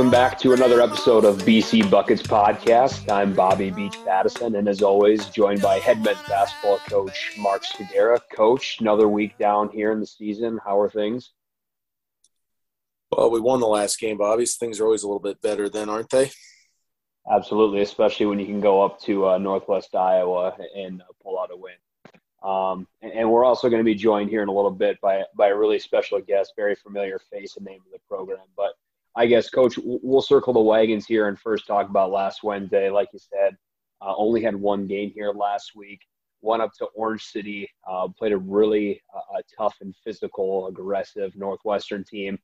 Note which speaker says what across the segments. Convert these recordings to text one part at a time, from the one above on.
Speaker 1: Welcome back to another episode of BC Buckets Podcast. I'm Bobby Beach Pattison, and as always, joined by head men's basketball coach Mark Svagera. Coach, another week down here in the season. How are things?
Speaker 2: Well, we won the last game, Bobby. So things are always a little bit better then, aren't they?
Speaker 1: Absolutely, especially when you can go up to uh, Northwest Iowa and uh, pull out a win. Um, and, and, we're also going to be joined here in a little bit by by a really special guest, very familiar face and name of the program, but I guess, Coach, we'll circle the wagons here and first talk about last Wednesday. Like you said, uh, only had one game here last week. Went up to Orange City, uh, played a really uh, tough and physical, aggressive Northwestern team.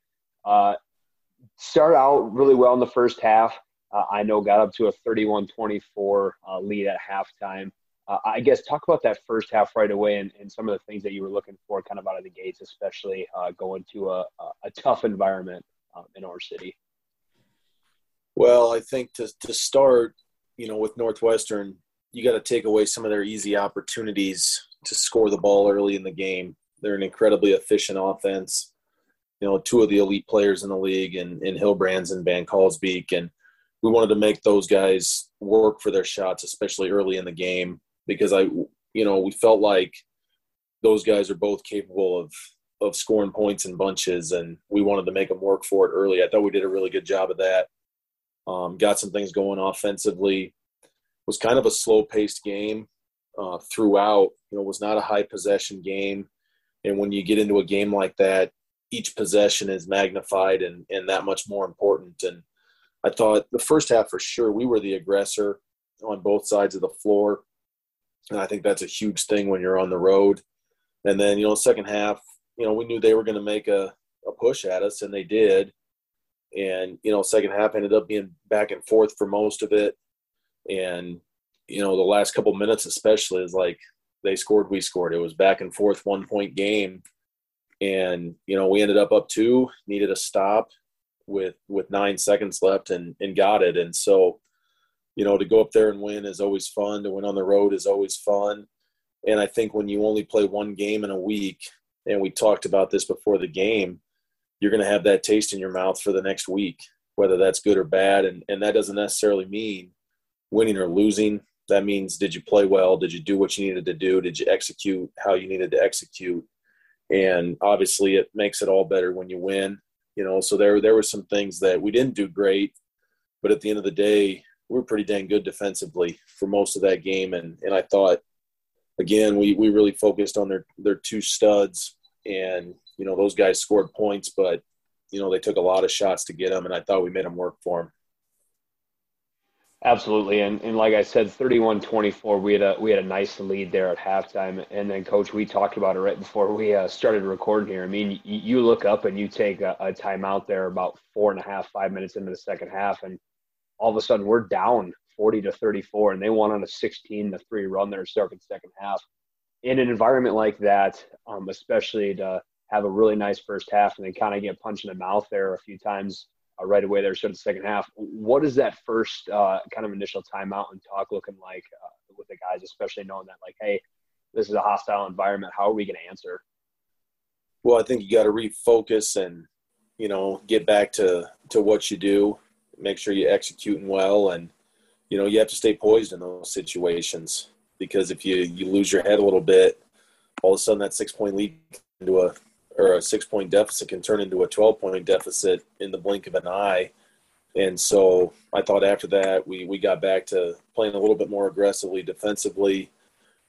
Speaker 1: Uh, started out really well in the first half. Uh, I know got up to a 31-24 uh, lead at halftime. I guess talk about that first half right away and, and, some of the things that you were looking for kind of out of the gates, especially going to a, a tough environment um, in our city?
Speaker 2: Well, I think to to start, you know, with Northwestern, you got to take away some of their easy opportunities to score the ball early in the game. They're an incredibly efficient offense. You know, two of the elite players in the league, and in, in Hillebrands and Van Kalsbeek, and we wanted to make those guys work for their shots, especially early in the game, because I, you know, we felt like those guys are both capable of of scoring points in bunches, and we wanted to make them work for it early. I thought we did a really good job of that. Um, got some things going offensively. Was kind of a slow paced game uh, throughout. You know, was not a high possession game, and when you get into a game like that, each possession is magnified and and that much more important. And I thought the first half for sure we were the aggressor on both sides of the floor, and I think that's a huge thing when you're on the road. And then you know, second half you know, we knew they were going to make a, a push at us, and they did. And you know, second half ended up being back and forth for most of it. And you know, the last couple minutes, especially, is like they scored, we scored. It was back and forth, one point game. And you know, we ended up up two, needed a stop with with nine seconds left, and and got it. And so, you know, to go up there and win is always fun. To win on the road is always fun. And I think when you only play one game in a week, and we talked about this before the game, you're going to have that taste in your mouth for the next week, whether that's good or bad. And, and that doesn't necessarily mean winning or losing. That means did you play well? Did you do what you needed to do? Did you execute how you needed to execute? And obviously, it makes it all better when you win. You know, so there there were some things that we didn't do great, but at the end of the day, we were pretty dang good defensively for most of that game. And and I thought, again, we we really focused on their their two studs, and you know those guys scored points, but you know they took a lot of shots to get them, and I thought we made them work for them.
Speaker 1: Absolutely, and, and like I said, 31-24, we had a we had a nice lead there at halftime, and then coach, we talked about it right before we uh, started recording here. I mean, you, you look up and you take a, a timeout there about four and a half, five minutes into the second half, and all of a sudden we're down 40 to 34, and they won on a 16 to three run there starting second half in an environment like that, um, especially to have a really nice first half and then kind of get punched in the mouth there a few times uh, right away there, of the second half. What is that first uh, kind of initial timeout and talk looking like uh, with the guys, especially knowing that like, hey, this is a hostile environment. How are we going to answer?
Speaker 2: Well, I think you got to refocus and you know get back to to what you do. Make sure you're executing well, and you know you have to stay poised in those situations because if you you lose your head a little bit, all of a sudden that six point lead into a or a six point deficit can turn into a 12 point deficit in the blink of an eye. And so I thought after that we, we got back to playing a little bit more aggressively defensively,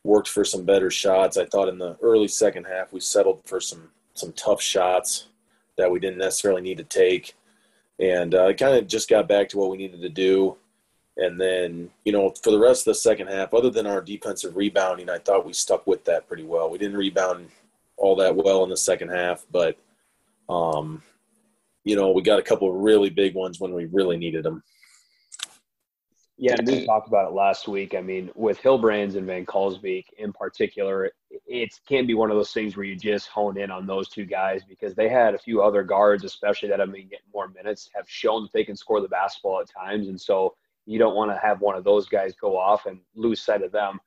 Speaker 2: worked for some better shots. I thought in the early second half we settled for some some tough shots that we didn't necessarily need to take. And uh, kind of just got back to what we needed to do. And then, you know, for the rest of the second half, other than our defensive rebounding, I thought we stuck with that pretty well. We didn't rebound all that well in the second half, but, um, you know, we got a couple of really big ones when we really needed them.
Speaker 1: Yeah, and we talked about it last week. I mean, with Hillebrands and Van Kalsbeek in particular, it can be one of those things where you just hone in on those two guys because they had a few other guards, especially that have been getting more minutes, have shown that they can score the basketball at times. And so you don't want to have one of those guys go off and lose sight of them.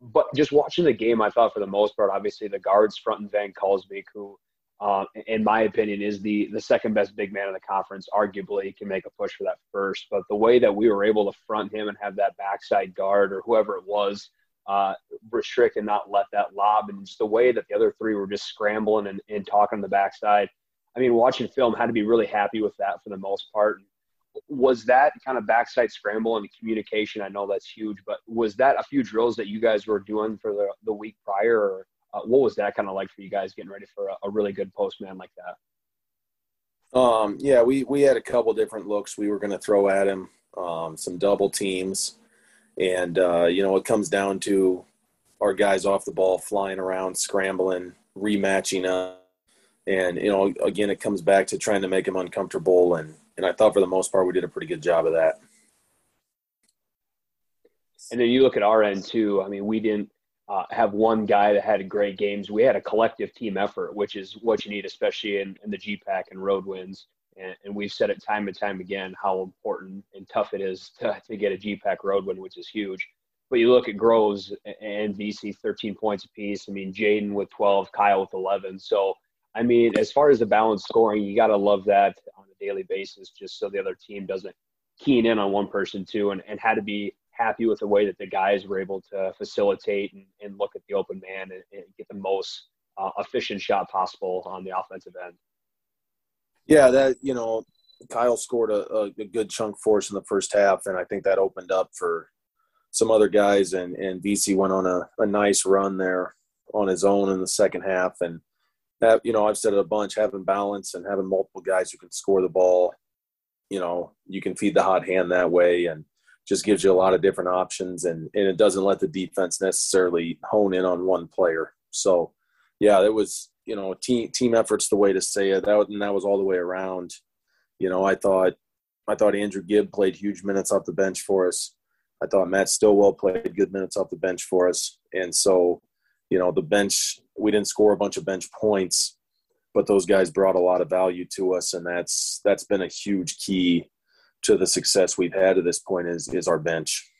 Speaker 1: But just watching the game, I thought for the most part, obviously the guards front and Van Kalsbeek, who uh, in my opinion, is the the second best big man in the conference. Arguably, can make a push for that first. But the way that we were able to front him and have that backside guard or whoever it was uh, restrict and not let that lob, and just the way that the other three were just scrambling and, and talking the backside. I mean, watching film had to be really happy with that for the most part. Was that kind of backside scramble and communication? I know that's huge, but was that a few drills that you guys were doing for the, the week prior? Or uh, what was that kind of like for you guys getting ready for a, a really good postman like that?
Speaker 2: Um, yeah, we, we had a couple different looks we were going to throw at him, um, some double teams. And, uh, you know, it comes down to our guys off the ball, flying around, scrambling, rematching up. And, you know, again, it comes back to trying to make him uncomfortable. And, and I thought for the most part, we did a pretty good job of that.
Speaker 1: And then you look at our end too. I mean, we didn't uh, have one guy that had great games. We had a collective team effort, which is what you need, especially in, in the GPAC and road wins. And, and, we've said it time and time again how important and tough it is to, to get a GPAC road win, which is huge. But you look at Groves and VC, 13 points apiece. I mean, Jaden with 12, Kyle with 11. So, I mean, as far as the balanced scoring, you got to love that a daily basis, just so the other team doesn't keen in on one person too, and, and had to be happy with the way that the guys were able to facilitate and, and look at the open man and, and get the most uh, efficient shot possible on the offensive end.
Speaker 2: Yeah, that you know, Kyle scored a, a, good chunk for us in the first half, and I think that opened up for some other guys. And and VC went on a, a nice run there on his own in the second half. And that you know, I've said it a bunch: having balance and having multiple guys who can score the ball. You know, you can feed the hot hand that way, and just gives you a lot of different options and, and it doesn't let the defense necessarily hone in on one player. So, yeah, it was, you know, team team effort's the way to say it. That and that was all the way around. You know, I thought I thought Andrew Gibb played huge minutes off the bench for us. I thought Matt Stillwell played good minutes off the bench for us. And so, you know, the bench we didn't score a bunch of bench points, but those guys brought a lot of value to us and that's that's been a huge key to the success we've had to this point is is our bench.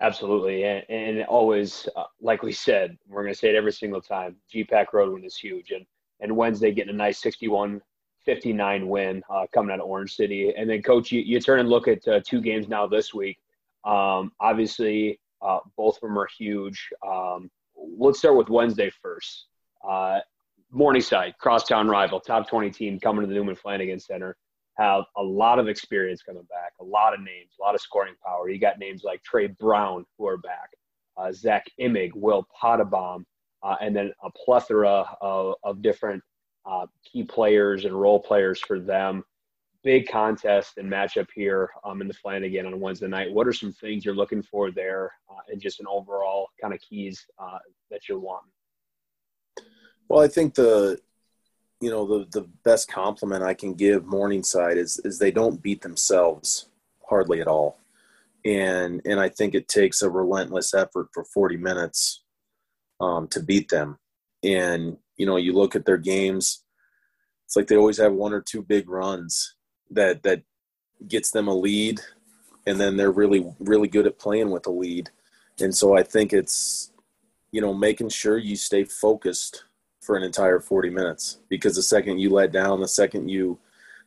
Speaker 1: Absolutely, and, and always, uh, like we said, we're going to say it every single time. GPAC road win is huge, and and Wednesday getting a nice 61-59 win uh, coming out of Orange City, and then coach, you, you turn and look at uh, two games now this week. Um, obviously, uh, both of them are huge. Um, let's start with Wednesday first. Uh, Morningside, crosstown rival, top 20 team coming to the Newman Flanagan Center have a lot of experience coming back, a lot of names, a lot of scoring power. You got names like Trey Brown who are back, uh, Zach Imig, Will Pottebaum, uh, and then a plethora of, of different uh, key players and role players for them. Big contest and matchup here um, in the Flanagan on Wednesday night. What are some things you're looking for there, uh, and just an overall kind of keys uh, that you're wanting?
Speaker 2: Well, I think the you know the the best compliment I can give Morningside is is they don't beat themselves hardly at all, and and I think it takes a relentless effort for 40 minutes um, to beat them. And you know you look at their games, it's like they always have one or two big runs that that gets them a lead, and then they're really really good at playing with a lead. And so I think it's you know making sure you stay focused for an entire 40 minutes because the second you let down, the second you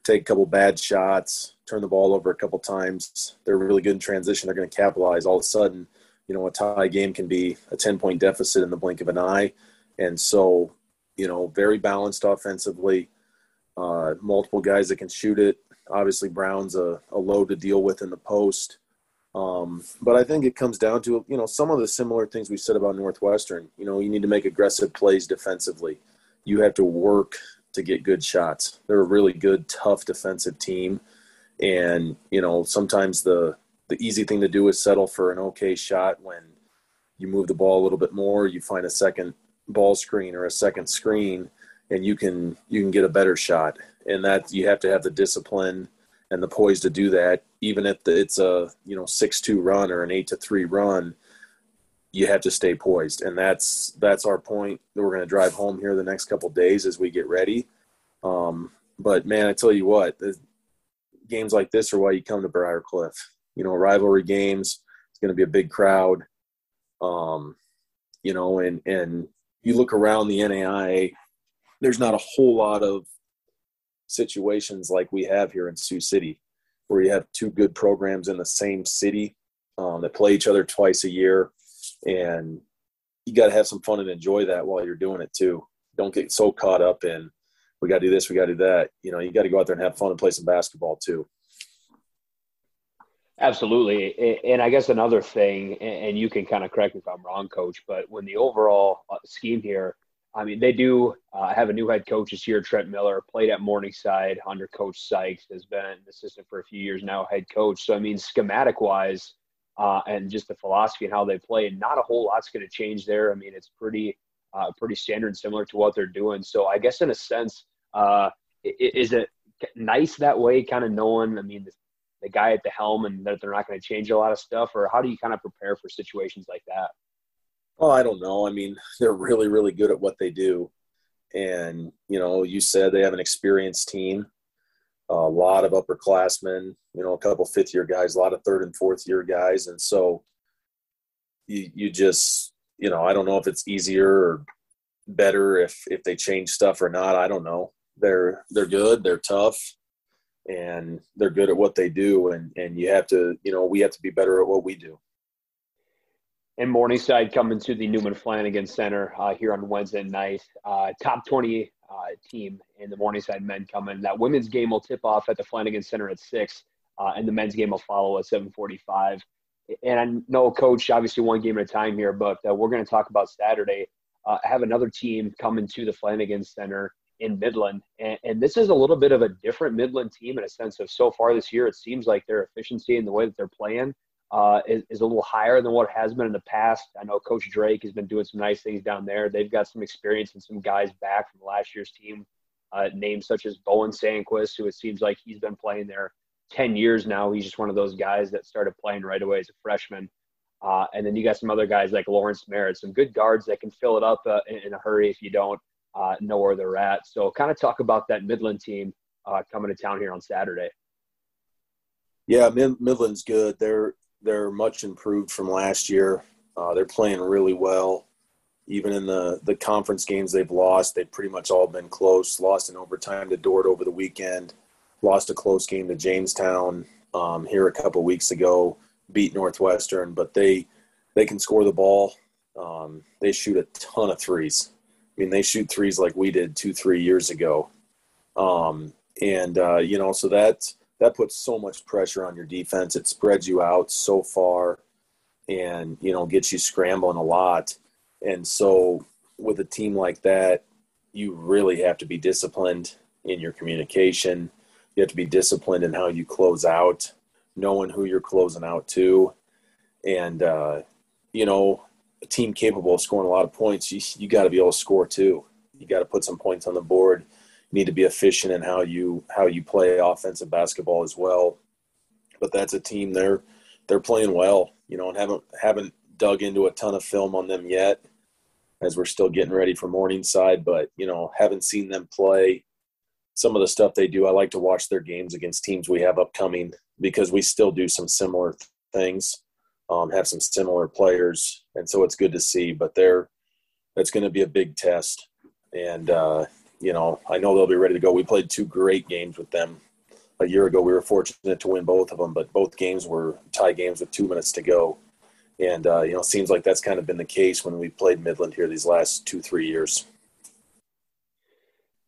Speaker 2: take a couple bad shots, turn the ball over a couple times, they're really good in transition. They're going to capitalize. All of a sudden, you know, a tie game can be a 10 point deficit in the blink of an eye. And so, you know, very balanced offensively, uh, multiple guys that can shoot it. Obviously, Brown's a, a load to deal with in the post. Um, but I think it comes down to you know some of the similar things we said about Northwestern. You know, you need to make aggressive plays defensively. You have to work to get good shots. They're a really good, tough defensive team, and you know sometimes the the easy thing to do is settle for an okay shot when you move the ball a little bit more. You find a second ball screen or a second screen, and you can you can get a better shot. And that you have to have the discipline and the poise to do that, even if it's a you know six two run or an eight to three run, you have to stay poised, and that's that's our point that we're going to drive home here the next couple days as we get ready. Um, but man, I tell you what, games like this are why you come to Briarcliff. You know, rivalry games. It's going to be a big crowd. Um, you know, and and you look around the NAIA, there's not a whole lot of situations like we have here in Sioux City, where you have two good programs in the same city um, that play each other twice a year, and you got to have some fun and enjoy that while you're doing it too. Don't get so caught up in we got to do this, we got to do that. You know, you got to go out there and have fun and play some basketball too.
Speaker 1: Absolutely. And I guess another thing, and you can kind of correct me if I'm wrong, coach, but when the overall uh, scheme here, I mean, they do uh, have a new head coach this year, Trent Miller, played at Morningside under Coach Sykes, has been assistant for a few years now, head coach. So, I mean, schematic wise, uh, and just the philosophy and how they play, not a whole lot's going to change there. I mean, it's pretty, uh, pretty standard, similar to what they're doing. So, I guess in a sense, uh, is it nice that way, kind of knowing? I mean, the guy at the helm, and that they're not going to change a lot of stuff, or how do you kind of prepare for situations like that?
Speaker 2: Well, I don't know. I mean, they're really, really good at what they do. And, you know, you said they have an experienced team, a lot of upperclassmen, you know, a couple fifth year guys, a lot of third and fourth year guys. And so you, you just, you know, I don't know if it's easier or better if, if they change stuff or not. I don't know. They're, they're good. They're tough and they're good at what they do. And, and you have to, you know, we have to be better at what we do
Speaker 1: and Morningside coming to the Newman Flanagan Center uh, here on Wednesday night. Uh, top 20 uh, team in the Morningside men coming. That women's game will tip off at the Flanagan Center at 6, uh, and the men's game will follow at 745. And I know, Coach, obviously one game at a time here, but uh, we're going to talk about Saturday. Uh, have another team coming to the Flanagan Center in Midland. And, and, this is a little bit of a different Midland team in a sense of so far this year, it seems like their efficiency and the way that they're playing – uh, is, is, a little higher than what has been in the past. I know Coach Drake has been doing some nice things down there. They've got some experience and some guys back from last year's team, uh, names such as Bowen Sanquist, who it seems like he's been playing there 10 years now. He's just one of those guys that started playing right away as a freshman. Uh, and then you got some other guys like Lawrence Merritt, some good guards that can fill it up uh, in, in, a hurry if you don't uh, know where they're at. So, kind of talk about that Midland team uh, coming to town here on Saturday.
Speaker 2: Yeah, Midland's good. They're they're much improved from last year. Uh, they're playing really well. Even in the, the conference games they've lost, they've pretty much all been close. Lost in overtime to Dordt over the weekend. Lost a close game to Jamestown um, here a couple weeks ago. Beat Northwestern, but they they can score the ball. Um, they shoot a ton of threes. I mean, they shoot threes like we did two, three years ago. Um, and uh, you know, so that that puts so much pressure on your defense. It spreads you out so far and, you know, gets you scrambling a lot. And so with a team like that, you really have to be disciplined in your communication. You have to be disciplined in how you close out, knowing who you're closing out to. And, uh, you know, a team capable of scoring a lot of points, you, you got to be able to score too. You got to put some points on the board need to be efficient in how you how you play offensive basketball as well. But that's a team they're they're playing well, you know, and haven't haven't dug into a ton of film on them yet as we're still getting ready for Morningside, but you know, haven't seen them play some of the stuff they do. I like to watch their games against teams we have upcoming because we still do some similar things, um, have some similar players, and so it's good to see. But they're that's going to be a big test, and uh, you know, I know they'll be ready to go. We played two great games with them a year ago. We were fortunate to win both of them, but both games were tie games with two minutes to go. And, uh, you know, it seems like that's kind of been the case when we played Midland here these last two, three years.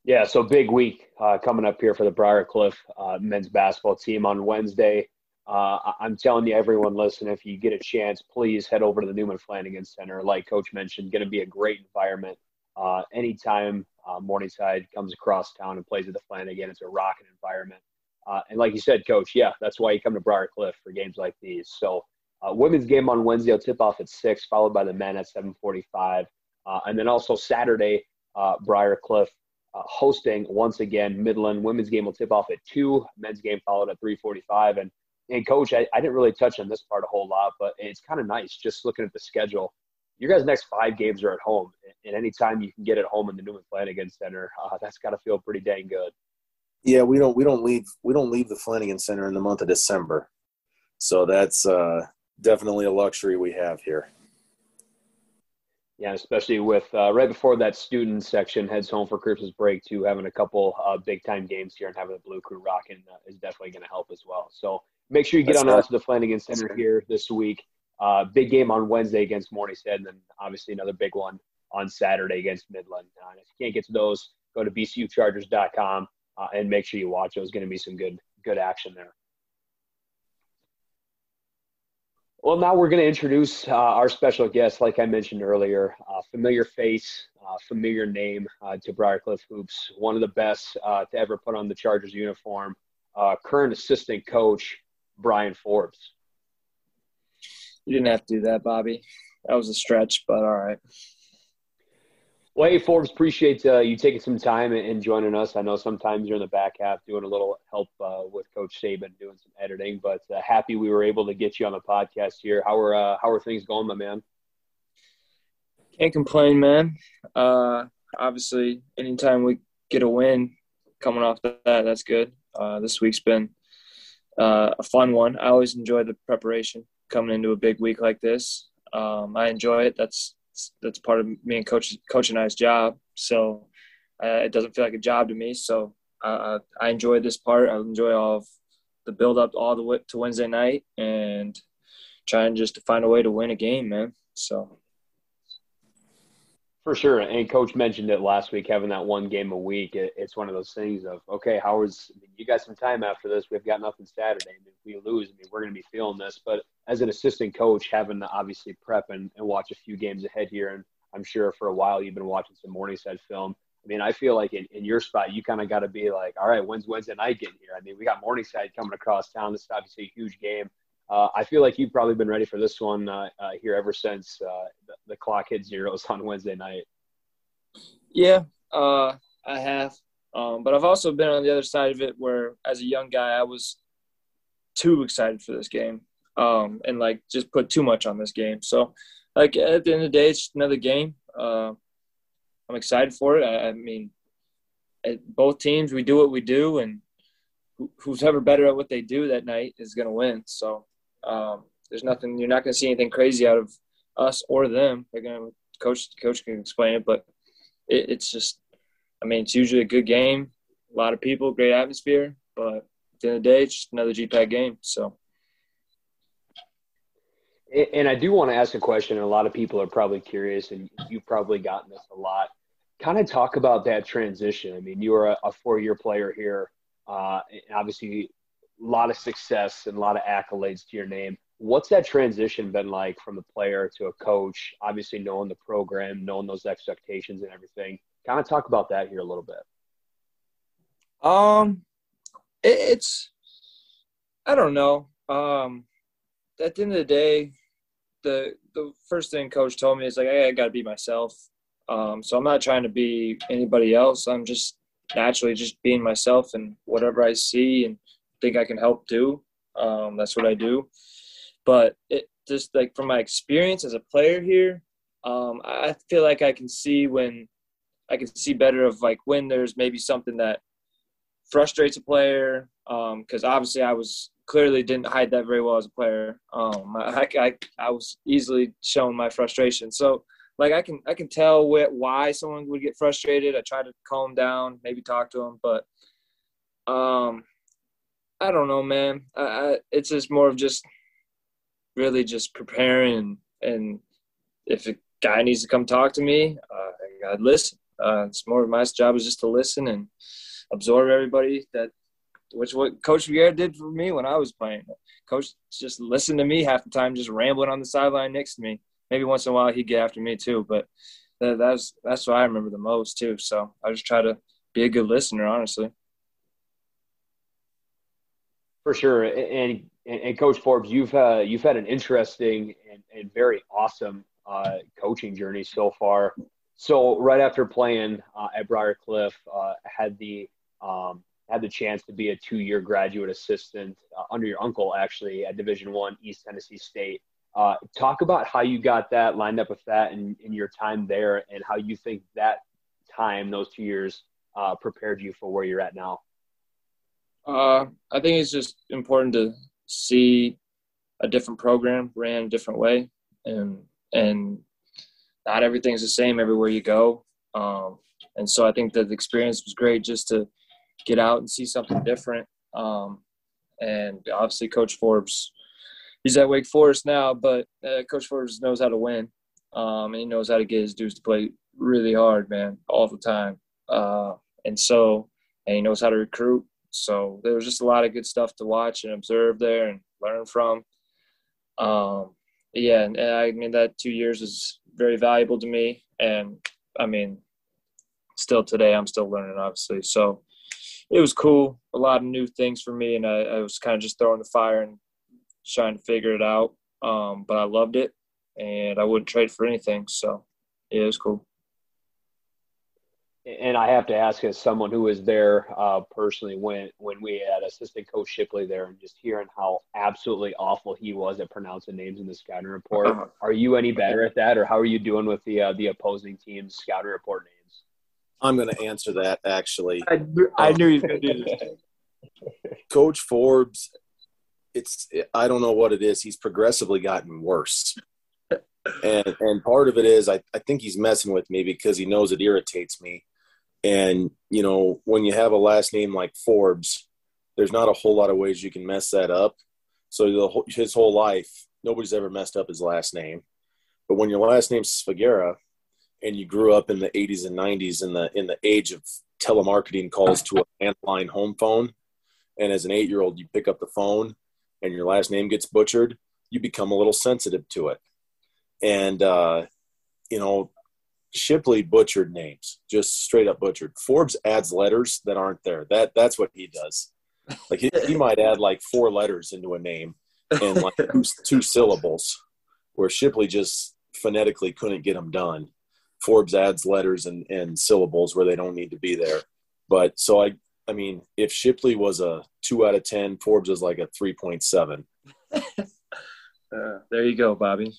Speaker 1: Yeah, so big week uh, coming up here for the Briarcliff uh, men's basketball team on Wednesday. Uh, I'm telling you, everyone, listen, if you get a chance, please head over to the Newman Flanagan Center. Like Coach mentioned, going to be a great environment. Uh, anytime uh, Morningside comes across town and plays at the Flanagan, it's a rocking environment. Uh, and like you said, Coach, yeah, that's why you come to Briar Cliff for games like these. So, uh, women's game on Wednesday will tip off at six, followed by the men at 7:45, uh, and then also Saturday, uh, Briar Cliff hosting once again Midland. Women's game will tip off at two, men's game followed at 3:45. And and Coach, I, I didn't really touch on this part a whole lot, but it's kind of nice just looking at the schedule your guys' next five games are at home, and anytime you can get at home in the Newman Flanagan Center, uh, that's got to feel pretty dang good.
Speaker 2: Yeah, we don't we don't leave we don't leave the Flanagan Center in the month of December, so that's uh, definitely a luxury we have here.
Speaker 1: Yeah, especially with uh, right before that student section heads home for Christmas break, too, having a couple uh, big time games here and having the Blue Crew rocking uh, is definitely going to help as well. So make sure you get That's on out to the Flanagan Center here this week. Uh, big game on Wednesday against Morningside, and then obviously another big one on Saturday against Midland. Uh, if you can't get to those, go to bcuchargers.com uh, and make sure you watch. There's going to be some good good action there. Well, now we're going to introduce uh, our special guest, like I mentioned earlier, uh, familiar face, uh, familiar name uh, to Briarcliff Hoops, one of the best uh, to ever put on the Chargers uniform, uh, current assistant coach, Brian Forbes.
Speaker 3: You didn't have to do that, Bobby. That was a stretch, but all right.
Speaker 1: Well, hey, Forbes, appreciate uh, you taking some time and, joining us. I know sometimes you're in the back half doing a little help uh, with Coach Saban doing some editing, but uh, happy we were able to get you on the podcast here. How are uh, how are things going, my man?
Speaker 3: Can't complain, man. Uh, obviously, anytime we get a win coming off that, that's good. Uh, this week's been a fun one. I always enjoy the preparation coming into a big week like this. Um, I enjoy it. That's that's part of me and coach coach and I's job. So uh, it doesn't feel like a job to me. So uh, I enjoy this part. I enjoy all of the build up all the way to Wednesday night and trying just to find a way to win a game, man. So
Speaker 1: for sure. And coach mentioned it last week, having that one game a week. It, it's one of those things of, okay, Howard's, I mean, you got some time after this. We've got nothing Saturday. I mean, if we lose, I mean, we're going to be feeling this. But as an assistant coach, having to obviously prep and, and watch a few games ahead here, and I'm sure for a while you've been watching some Morningside film. I mean, I feel like in, in your spot, you kind of got to be like, all right, when's Wednesday night getting here? I mean, we got Morningside coming across town. This is obviously a huge game. Uh, I feel like you've probably been ready for this one uh, uh, here ever since uh, the, the, clock hit zeros on Wednesday night.
Speaker 3: Yeah, uh, I have. Um, but I've also been on the other side of it where, as a young guy, I was too excited for this game um, and like just put too much on this game. So, like at the end of the day, it's just another game. Uh, I'm excited for it. I, I mean, both teams, we do what we do, and who's ever better at what they do that night is going to win. So, um, there's nothing. You're not going to see anything crazy out of us or them. They're going to coach. Coach can explain it, but it, it's just, I mean, it's usually a good game, a lot of people, great atmosphere, but at the end of the day, it's just another GPAC game. So.
Speaker 1: And I do want to ask a question, and a lot of people are probably curious, and you've probably gotten this a lot. Kind of talk about that transition. I mean, you were a, a four-year player here, uh, obviously a lot of success and a lot of accolades to your name. What's that transition been like from the player to a coach? Obviously, knowing the program, knowing those expectations and everything. Kind of talk about that here a little bit.
Speaker 3: Um, it, it's I don't know. Um, at the end of the day, the the first thing coach told me is like, I got to be myself. Um, so I'm not trying to be anybody else. I'm just naturally just being myself and whatever I see and think I can help do. Um, that's what I do. But it just like from my experience as a player here, um, I feel like I can see when I can see better of like when there's maybe something that frustrates a player. Because um, obviously I was clearly didn't hide that very well as a player. Um, I, I, I was easily showing my frustration. So like I can I can tell wh- why someone would get frustrated. I try to calm down, maybe talk to them, but um, I don't know, man. I, I, it's just more of just really just preparing and, if a guy needs to come talk to me, uh, I'd listen. Uh, it's more of my job is just to listen and absorb everybody that which what Coach Vieira did for me when I was playing. Coach just listened to me half the time, just rambling on the sideline next to me. Maybe once in a while he'd get after me too, but that, that's that's what I remember the most too. So I just try to be a good listener, honestly.
Speaker 1: For sure, and and, and Coach Forbes, you've uh, you've had an interesting and, and very awesome uh, coaching journey so far. So right after playing uh, at Briar Cliff, uh, had the um, had the chance to be a two-year graduate assistant uh, under your uncle, actually at Division One East Tennessee State. Uh, talk about how you got that lined up with that and in your time there, and how you think that time, those two years, prepared you for where you're at now.
Speaker 3: Uh, I think it's just important to see a different program ran a different way and and not everything's the same everywhere you go. Um, and so I think that the experience was great just to get out and see something different. Um, and obviously, Coach Forbes, he's at Wake Forest now, but uh, Coach Forbes knows how to win. Um, and he knows how to get his dudes to play really hard, man, all the time. Uh, and so, and he knows how to recruit. So there was just a lot of good stuff to watch and observe there and learn from. Um, yeah, and, and I mean that two years is very valuable to me, and I mean, still today I'm still learning, obviously. So it was cool, a lot of new things for me, and I, I was kind of just throwing the fire and trying to figure it out. Um, but I loved it, and I wouldn't trade for anything. So yeah, it was cool
Speaker 1: and I have to ask as someone who was there uh, personally when when we had assistant coach Shipley there and just hearing how absolutely awful he was at pronouncing names in the scouting report. Uh-huh. Are you any better at that, or how are you doing with the uh, the opposing team's scouting report names?
Speaker 2: I'm going to answer that actually.
Speaker 3: I, I knew he was going to do this.
Speaker 2: Coach Forbes, it's I don't know what it is. He's progressively gotten worse. And and part of it is I, I think he's messing with me because he knows it irritates me and, you know, when you have a last name like Forbes, there's not a whole lot of ways you can mess that up. So the, his whole life, nobody's ever messed up his last name. But when your last name's Svagera and you grew up in the 80s and 90s in the in the age of telemarketing calls to a landline home phone, and as an eight year old you pick up the phone and your last name gets butchered, you become a little sensitive to it. And uh, you know, Shipley butchered names, just straight up butchered. Forbes adds letters that aren't there. That that's what he does. Like he, he might add like four letters into a name and like two, two syllables, where Shipley just phonetically couldn't get them done. Forbes adds letters and, and syllables where they don't need to be there. But so I I mean, if Shipley was a two out of ten, Forbes is like a three point seven.
Speaker 3: Uh, there you go, Bobby.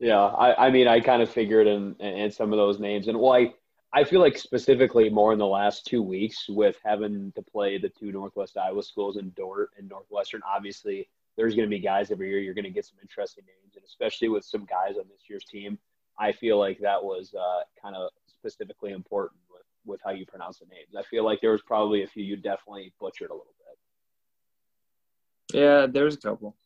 Speaker 1: Yeah, I, I mean, I kind of figured in, in some of those names, and well, I, I feel like specifically more in the last two weeks with having to play the two Northwest Iowa schools in Dordt and Northwestern. Obviously, there's going to be guys every year. You're going to get some interesting names, and especially with some guys on this year's team, I feel like that was uh, kind of specifically important with with how you pronounce the names. I feel like there was probably a few you definitely butchered a little
Speaker 3: bit. Yeah, there was a couple.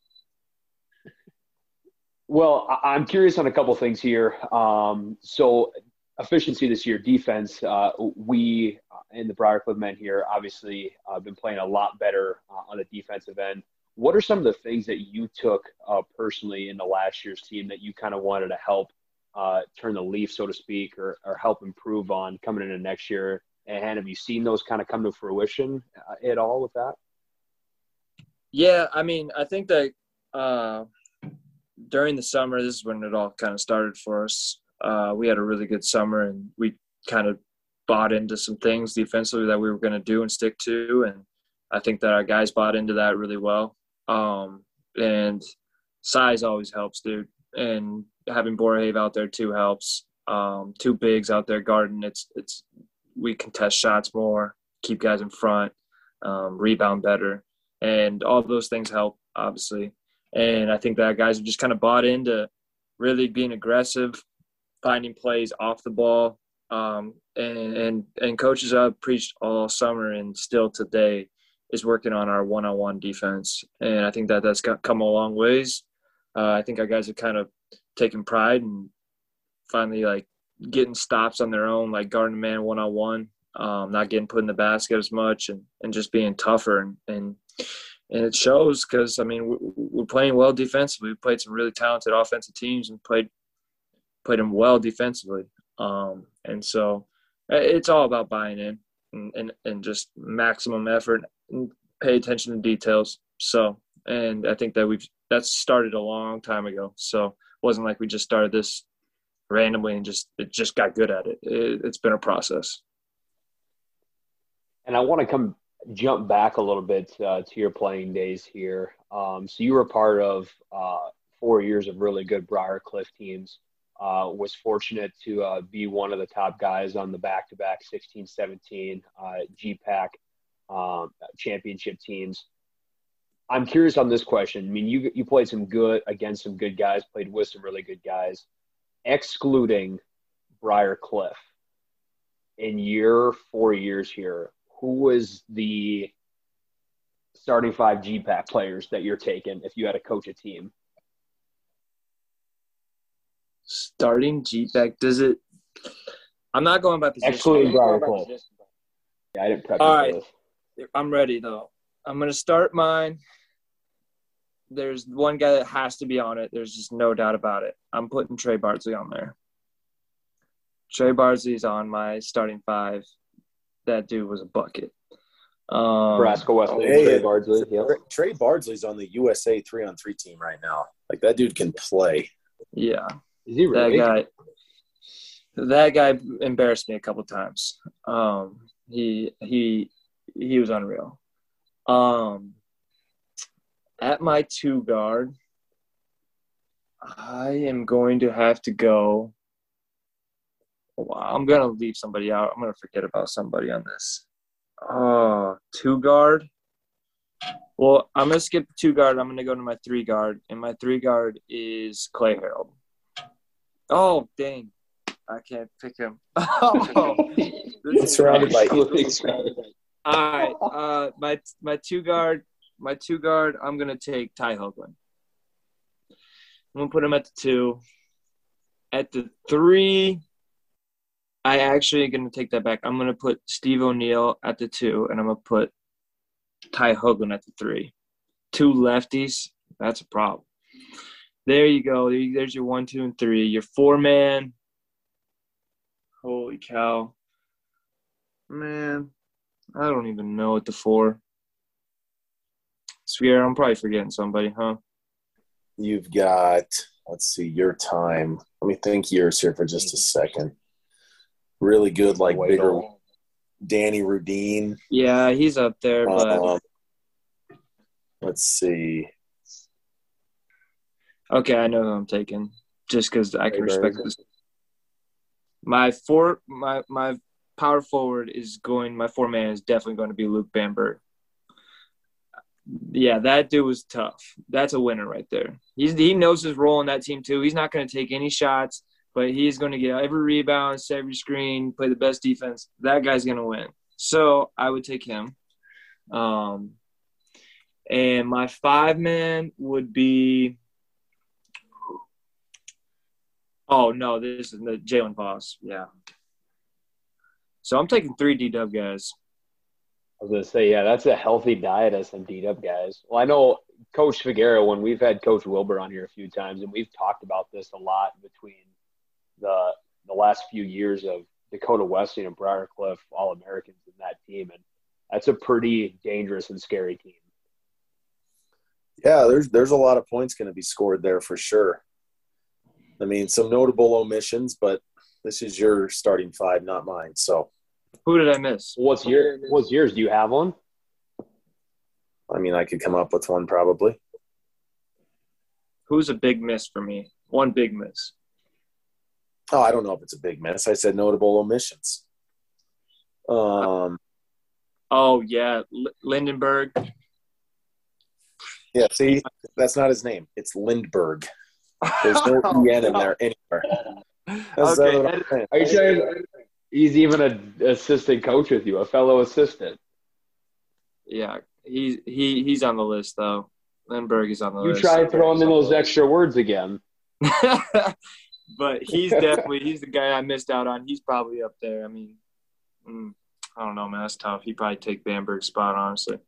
Speaker 1: Well, I'm curious on a couple things here. Um, so, efficiency this year, defense. Uh, we in the Briarcliff men here obviously uh, been playing a lot better uh, on the defensive end. What are some of the things that you took uh, personally in the last year's team that you kind of wanted to help uh, turn the leaf, so to speak, or, or help improve on coming into next year? And have you seen those kind of come to fruition uh, at all with that?
Speaker 3: Yeah, I mean, I think that during the summer, this is when it all kind of started for us. Uh, we had a really good summer, and we kind of bought into some things defensively that we were going to do and stick to, and I think that our guys bought into that really well. Um, and size always helps, dude. And having Borhave out there too helps. Um, two bigs out there guarding. It's it's we contest shots more, keep guys in front, um, rebound better, and all those things help obviously. And I think that guys have just kind of bought into really being aggressive, finding plays off the ball. Um, and, and, and coaches have preached all summer and still today is working on our one-on-one defense. And I think that that's come a long ways. Uh, I think our guys have kind of taken pride and finally like getting stops on their own, like guarding a man one-on-one, um, not getting put in the basket as much and, and just being tougher and, and and it shows because I mean we're playing well defensively. We played some really talented offensive teams and played played them well defensively. Um, and so it's all about buying in and, and, and just maximum effort and pay attention to details. So and I think that we've that's started a long time ago. So it wasn't like we just started this randomly and just it just got good at it. it it's been a process.
Speaker 1: And I want to come jump back a little bit uh, to your playing days here. Um, so you were part of uh, four years of really good Briarcliff teams. Uh, was fortunate to uh, be one of the top guys on the back-to-back 16-17 uh, GPAC um, championship teams. I'm curious on this question. I mean, you you played some good against some good guys, played with some really good guys. excluding Briar Cliff, in your four years here, who was the starting five GPAC players that you're taking if you had to coach a team?
Speaker 3: Starting GPAC, does it? I'm not going by position.
Speaker 1: Excluding Briar Cliff. Yeah, I didn't prep
Speaker 3: All right.
Speaker 1: this.
Speaker 3: I'm ready though. I'm gonna start mine. There's one guy that has to be on it. There's just no doubt about it. I'm putting Trey Bardsley on there. Trey Bardsley's on my starting five. That dude was a bucket. Um,
Speaker 1: Nebraska Wesleyan,
Speaker 2: Hey,
Speaker 1: Trey Bardsley. Yep.
Speaker 2: Trey Bardsley's on the USA three on three team right now. Like that dude can play.
Speaker 3: Yeah,
Speaker 1: Is he
Speaker 3: that guy. That guy embarrassed me a couple times. Um, he he he was unreal. Um, at my two guard, I am going to have to go. I'm gonna leave somebody out. I'm gonna forget about somebody on this. Uh, two guard. Well, I'm gonna skip the two guard. I'm gonna go to my three guard, and my three guard is Clay Harold. Oh dang, I can't pick him. Oh,
Speaker 2: He's surrounded by
Speaker 3: All right, uh, my my two guard, my two guard. I'm gonna take Ty Hoagland. I'm gonna put him at the two. At the three, I actually gonna take that back. I'm gonna put Steve O'Neill at the two, and I'm gonna put Ty Hoagland at the three. Two lefties. That's a problem. There you go. There's your one, two, and three. Your four man. Holy cow. Man, I don't even know what the four. Swear, I'm probably forgetting somebody, huh?
Speaker 2: You've got let's see your time. Let me think yours here for just a second. Really good, like bigger
Speaker 1: Waddle.
Speaker 2: Danny Rudine.
Speaker 3: Yeah, he's up there, but
Speaker 2: Um, let's see.
Speaker 3: okay, I know who I'm taking. Just because I can
Speaker 1: Ray
Speaker 3: respect this. My four, my my power forward is going. My four man is definitely going to be Luke Bamberg. Yeah, that dude was tough. That's a winner right there. He's he knows his role in that team too. He's not going to take any shots, but he's going to get every rebound, every screen, play the best defense. That guy's going to win. So I would take him. Um, and my five man would be. Oh no, this is the Jalen Voss. Yeah. So I'm taking three D Dub guys.
Speaker 1: I was gonna say, yeah, that's a healthy diet of some beat up guys. Well, I know Coach Figueroa when we've had Coach Wilbur on here a few times, and we've talked about this a lot between the the last few years of Dakota Wesleyan and Briarcliff All Americans in that team, and that's a pretty dangerous and scary team.
Speaker 2: Yeah, there's there's a lot of points going to be scored there for sure. I mean, some notable omissions, but this is your starting five, not mine. So,
Speaker 3: Who did I miss?
Speaker 1: What's your What's yours? Do you have one?
Speaker 2: I mean, I could come up with one probably.
Speaker 3: Who's a big miss for me? One big miss.
Speaker 2: Oh, I don't know if it's a big miss. I said notable omissions. Um,
Speaker 3: Oh yeah, L- Lindenberg.
Speaker 2: yeah, see, that's not his name. It's Lindberg. There's no en in there anywhere. That's
Speaker 3: okay,
Speaker 2: what
Speaker 1: Are you saying he's even an assistant coach with you, a fellow assistant?
Speaker 3: yeah, he's he he's on the list though. Lindberg is on the
Speaker 1: You
Speaker 3: list.
Speaker 1: You try throwing in those extra words again.
Speaker 3: but he's definitely he's the guy I missed out on. He's probably up there. I mean, mm, I don't know, man. That's tough. He'd probably take Bamberg's spot, honestly.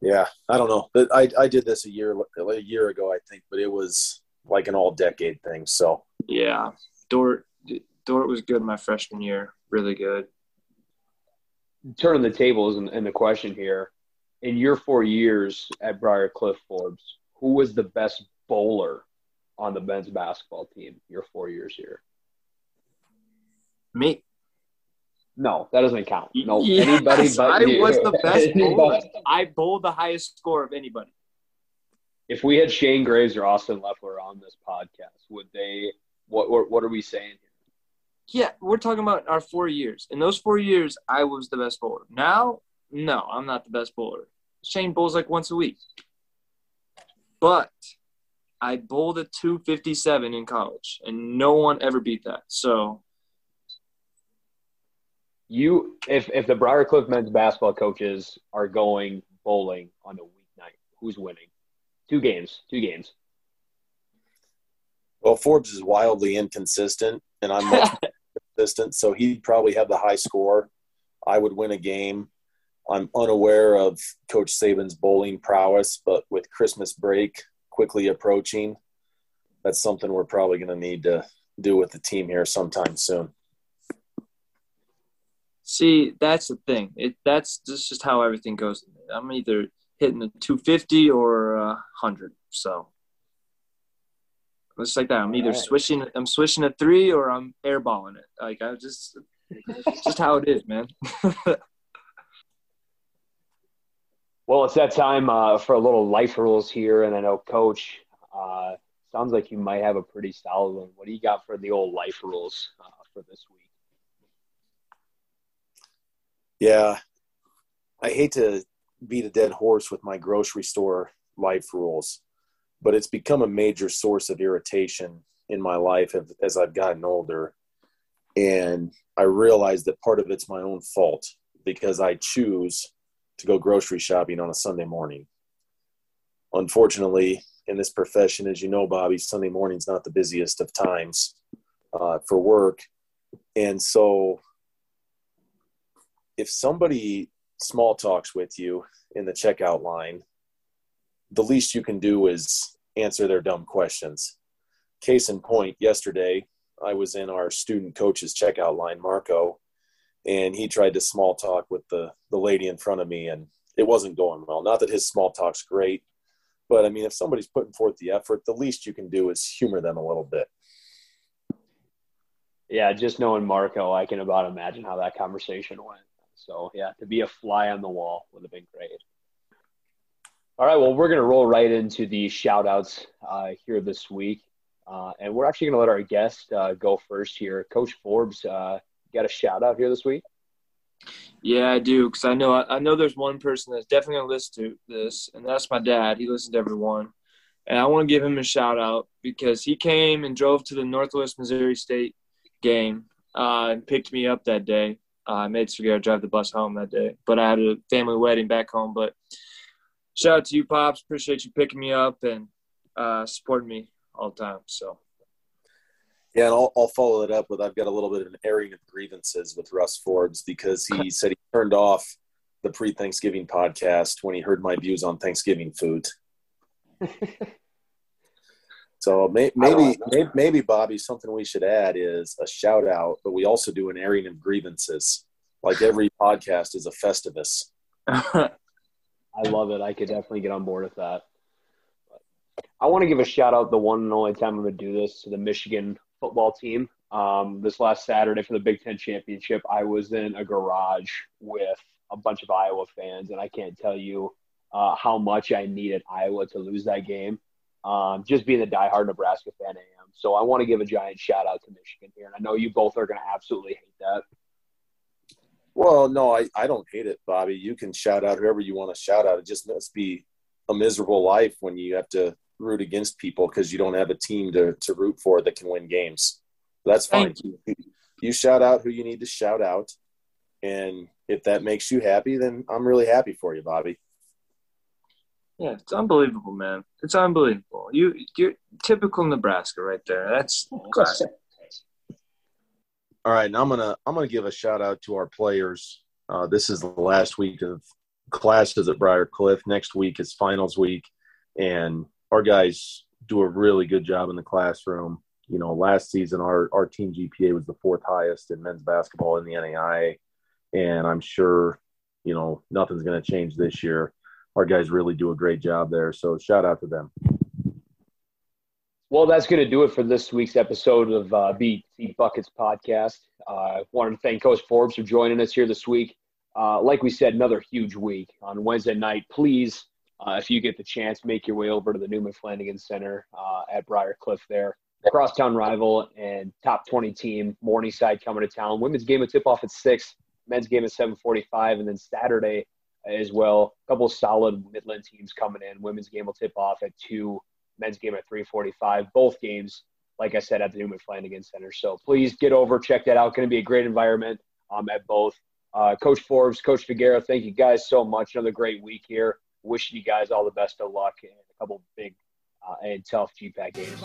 Speaker 2: Yeah, I don't know. But I I did this a year a year ago, I think, but it was like an all decade thing. So
Speaker 3: Yeah, Dordt Dordt was good my freshman year. Really good.
Speaker 1: Turning the tables and, and the question here: In your four years at Briar Cliff Forbes, who was the best bowler on the men's basketball team? Your four years here.
Speaker 3: Me.
Speaker 1: No, that doesn't count. No,
Speaker 3: Yes,
Speaker 1: anybody but
Speaker 3: I
Speaker 1: you.
Speaker 3: was the best bowler. I bowled the highest score of anybody.
Speaker 1: If we had Shane Graves or Austin Leffler on this podcast, would they? What what, what are we saying?
Speaker 3: Yeah, we're talking about our four years. In those four years, I was the best bowler. Now, no, I'm not the best bowler. Shane bowls like once a week. But I bowled a 257 in college, and no one ever beat that. So
Speaker 1: you if if the Briar Cliff men's basketball coaches are going bowling on a weeknight, who's winning? Two games, two games.
Speaker 2: Well, Forbes is wildly inconsistent, and I'm much consistent, so he'd probably have the high score. I would win a game. I'm unaware of Coach Saban's bowling prowess, but with Christmas break quickly approaching, that's something we're probably going to need to do with the team here sometime soon.
Speaker 3: See, that's the thing. It that's just just how everything goes. I'm either hitting the 250 or uh, 100. So it's like that. I'm either right. swishing. I'm swishing a three or I'm airballing it. Like I just, just how it is, man.
Speaker 1: well, it's that time uh, for a little life rules here, and I know Coach. Uh, sounds like you might have a pretty solid one. What do you got for the old life rules uh, for this week?
Speaker 2: Yeah, I hate to beat a dead horse with my grocery store life rules, but it's become a major source of irritation in my life as I've gotten older. And I realize that part of it's my own fault because I choose to go grocery shopping on a Sunday morning. Unfortunately, in this profession, as you know, Bobby, Sunday morning's not the busiest of times uh, for work. And so if somebody small talks with you in the checkout line, the least you can do is answer their dumb questions. Case in point, yesterday I was in our student coach's checkout line, Marco, and he tried to small talk with the, the lady in front of me, and it wasn't going well. Not that his small talk's great, but I mean, if somebody's putting forth the effort, the least you can do is humor them a little bit.
Speaker 1: Yeah, just knowing Marco, I can about imagine how that conversation went. So yeah, to be a fly on the wall would have been great. All right, well, we're going to roll right into the shout outs uh, here this week. Uh, and we're actually going to let our guest uh, go first here. Coach Forbes, uh, got a shout out here this week?
Speaker 3: Yeah, I do, because I know I know there's one person that's definitely to listen to this, and that's my dad. He listens to everyone, and I want to give him a shout out because he came and drove to the Northwest Missouri State game uh, and picked me up that day. Uh, I made sure Sergio drive the bus home that day, but I had a family wedding back home. But shout out to you, pops. Appreciate you picking me up and uh, supporting me all the time. So.
Speaker 2: Yeah, and I'll, I'll follow it up with I've got a little bit of an airing of grievances with Russ Forbes because he said he turned off the pre Thanksgiving podcast when he heard my views on Thanksgiving food. So maybe, maybe, maybe, Bobby, something we should add is a shout out, but we also do an airing of grievances. Like every podcast is a festivus.
Speaker 1: I love it. I could definitely get on board with that. I want to give a shout out the one and only time I'm going to do this to the Michigan football team. Um, this last Saturday for the Big Ten championship, I was in a garage with a bunch of Iowa fans, and I can't tell you uh, how much I needed Iowa to lose that game um, just being a diehard Nebraska fan I am. So I want to give a giant shout out to Michigan here. And I know you both are going to absolutely hate that.
Speaker 2: Well, no, I, I don't hate it, Bobby. You can shout out whoever you want to shout out. It just must be a miserable life when you have to root against people because you don't have a team to, to root for that can win games. That's fine. You. you shout out who you need to shout out. And if that makes you happy, then I'm really happy for you, Bobby.
Speaker 3: Yeah, it's unbelievable, man. It's unbelievable. You you're typical Nebraska right there. That's classic.
Speaker 2: All right, now I'm gonna I'm gonna give a shout out to our players. Uh, this is the last week of classes at Briar Cliff. Next week is finals week, and our guys do a really good job in the classroom. You know, last season our our team GPA was the fourth highest in men's basketball in the NAIA, and I'm sure you know nothing's going to change this year our guys really do a great job there. So shout out to them.
Speaker 1: Well, that's going to do it for this week's episode of uh, BT Buckets podcast. I uh, wanted to thank Coach Forbes for joining us here this week. Uh, like we said, another huge week on Wednesday night. Please, uh, if you get the chance, make your way over to the Newman Flanagan Center uh, at Briar Cliff there. Crosstown rival and top 20 team, Morningside coming to town. Women's game of tip off at 6, men's game at 7.45, and then Saturday as well. A couple solid Midland teams coming in. Women's game will tip off at 2, men's game at 3.45. Both games, like I said, at the Newman Flanagan Center. So please get over, check that out. Going to be a great environment um, at both. Uh, Coach Forbes, Coach Figueroa, thank you guys so much. Another great week here wishing you guys all the best of luck in a couple big uh, and tough GPAC games.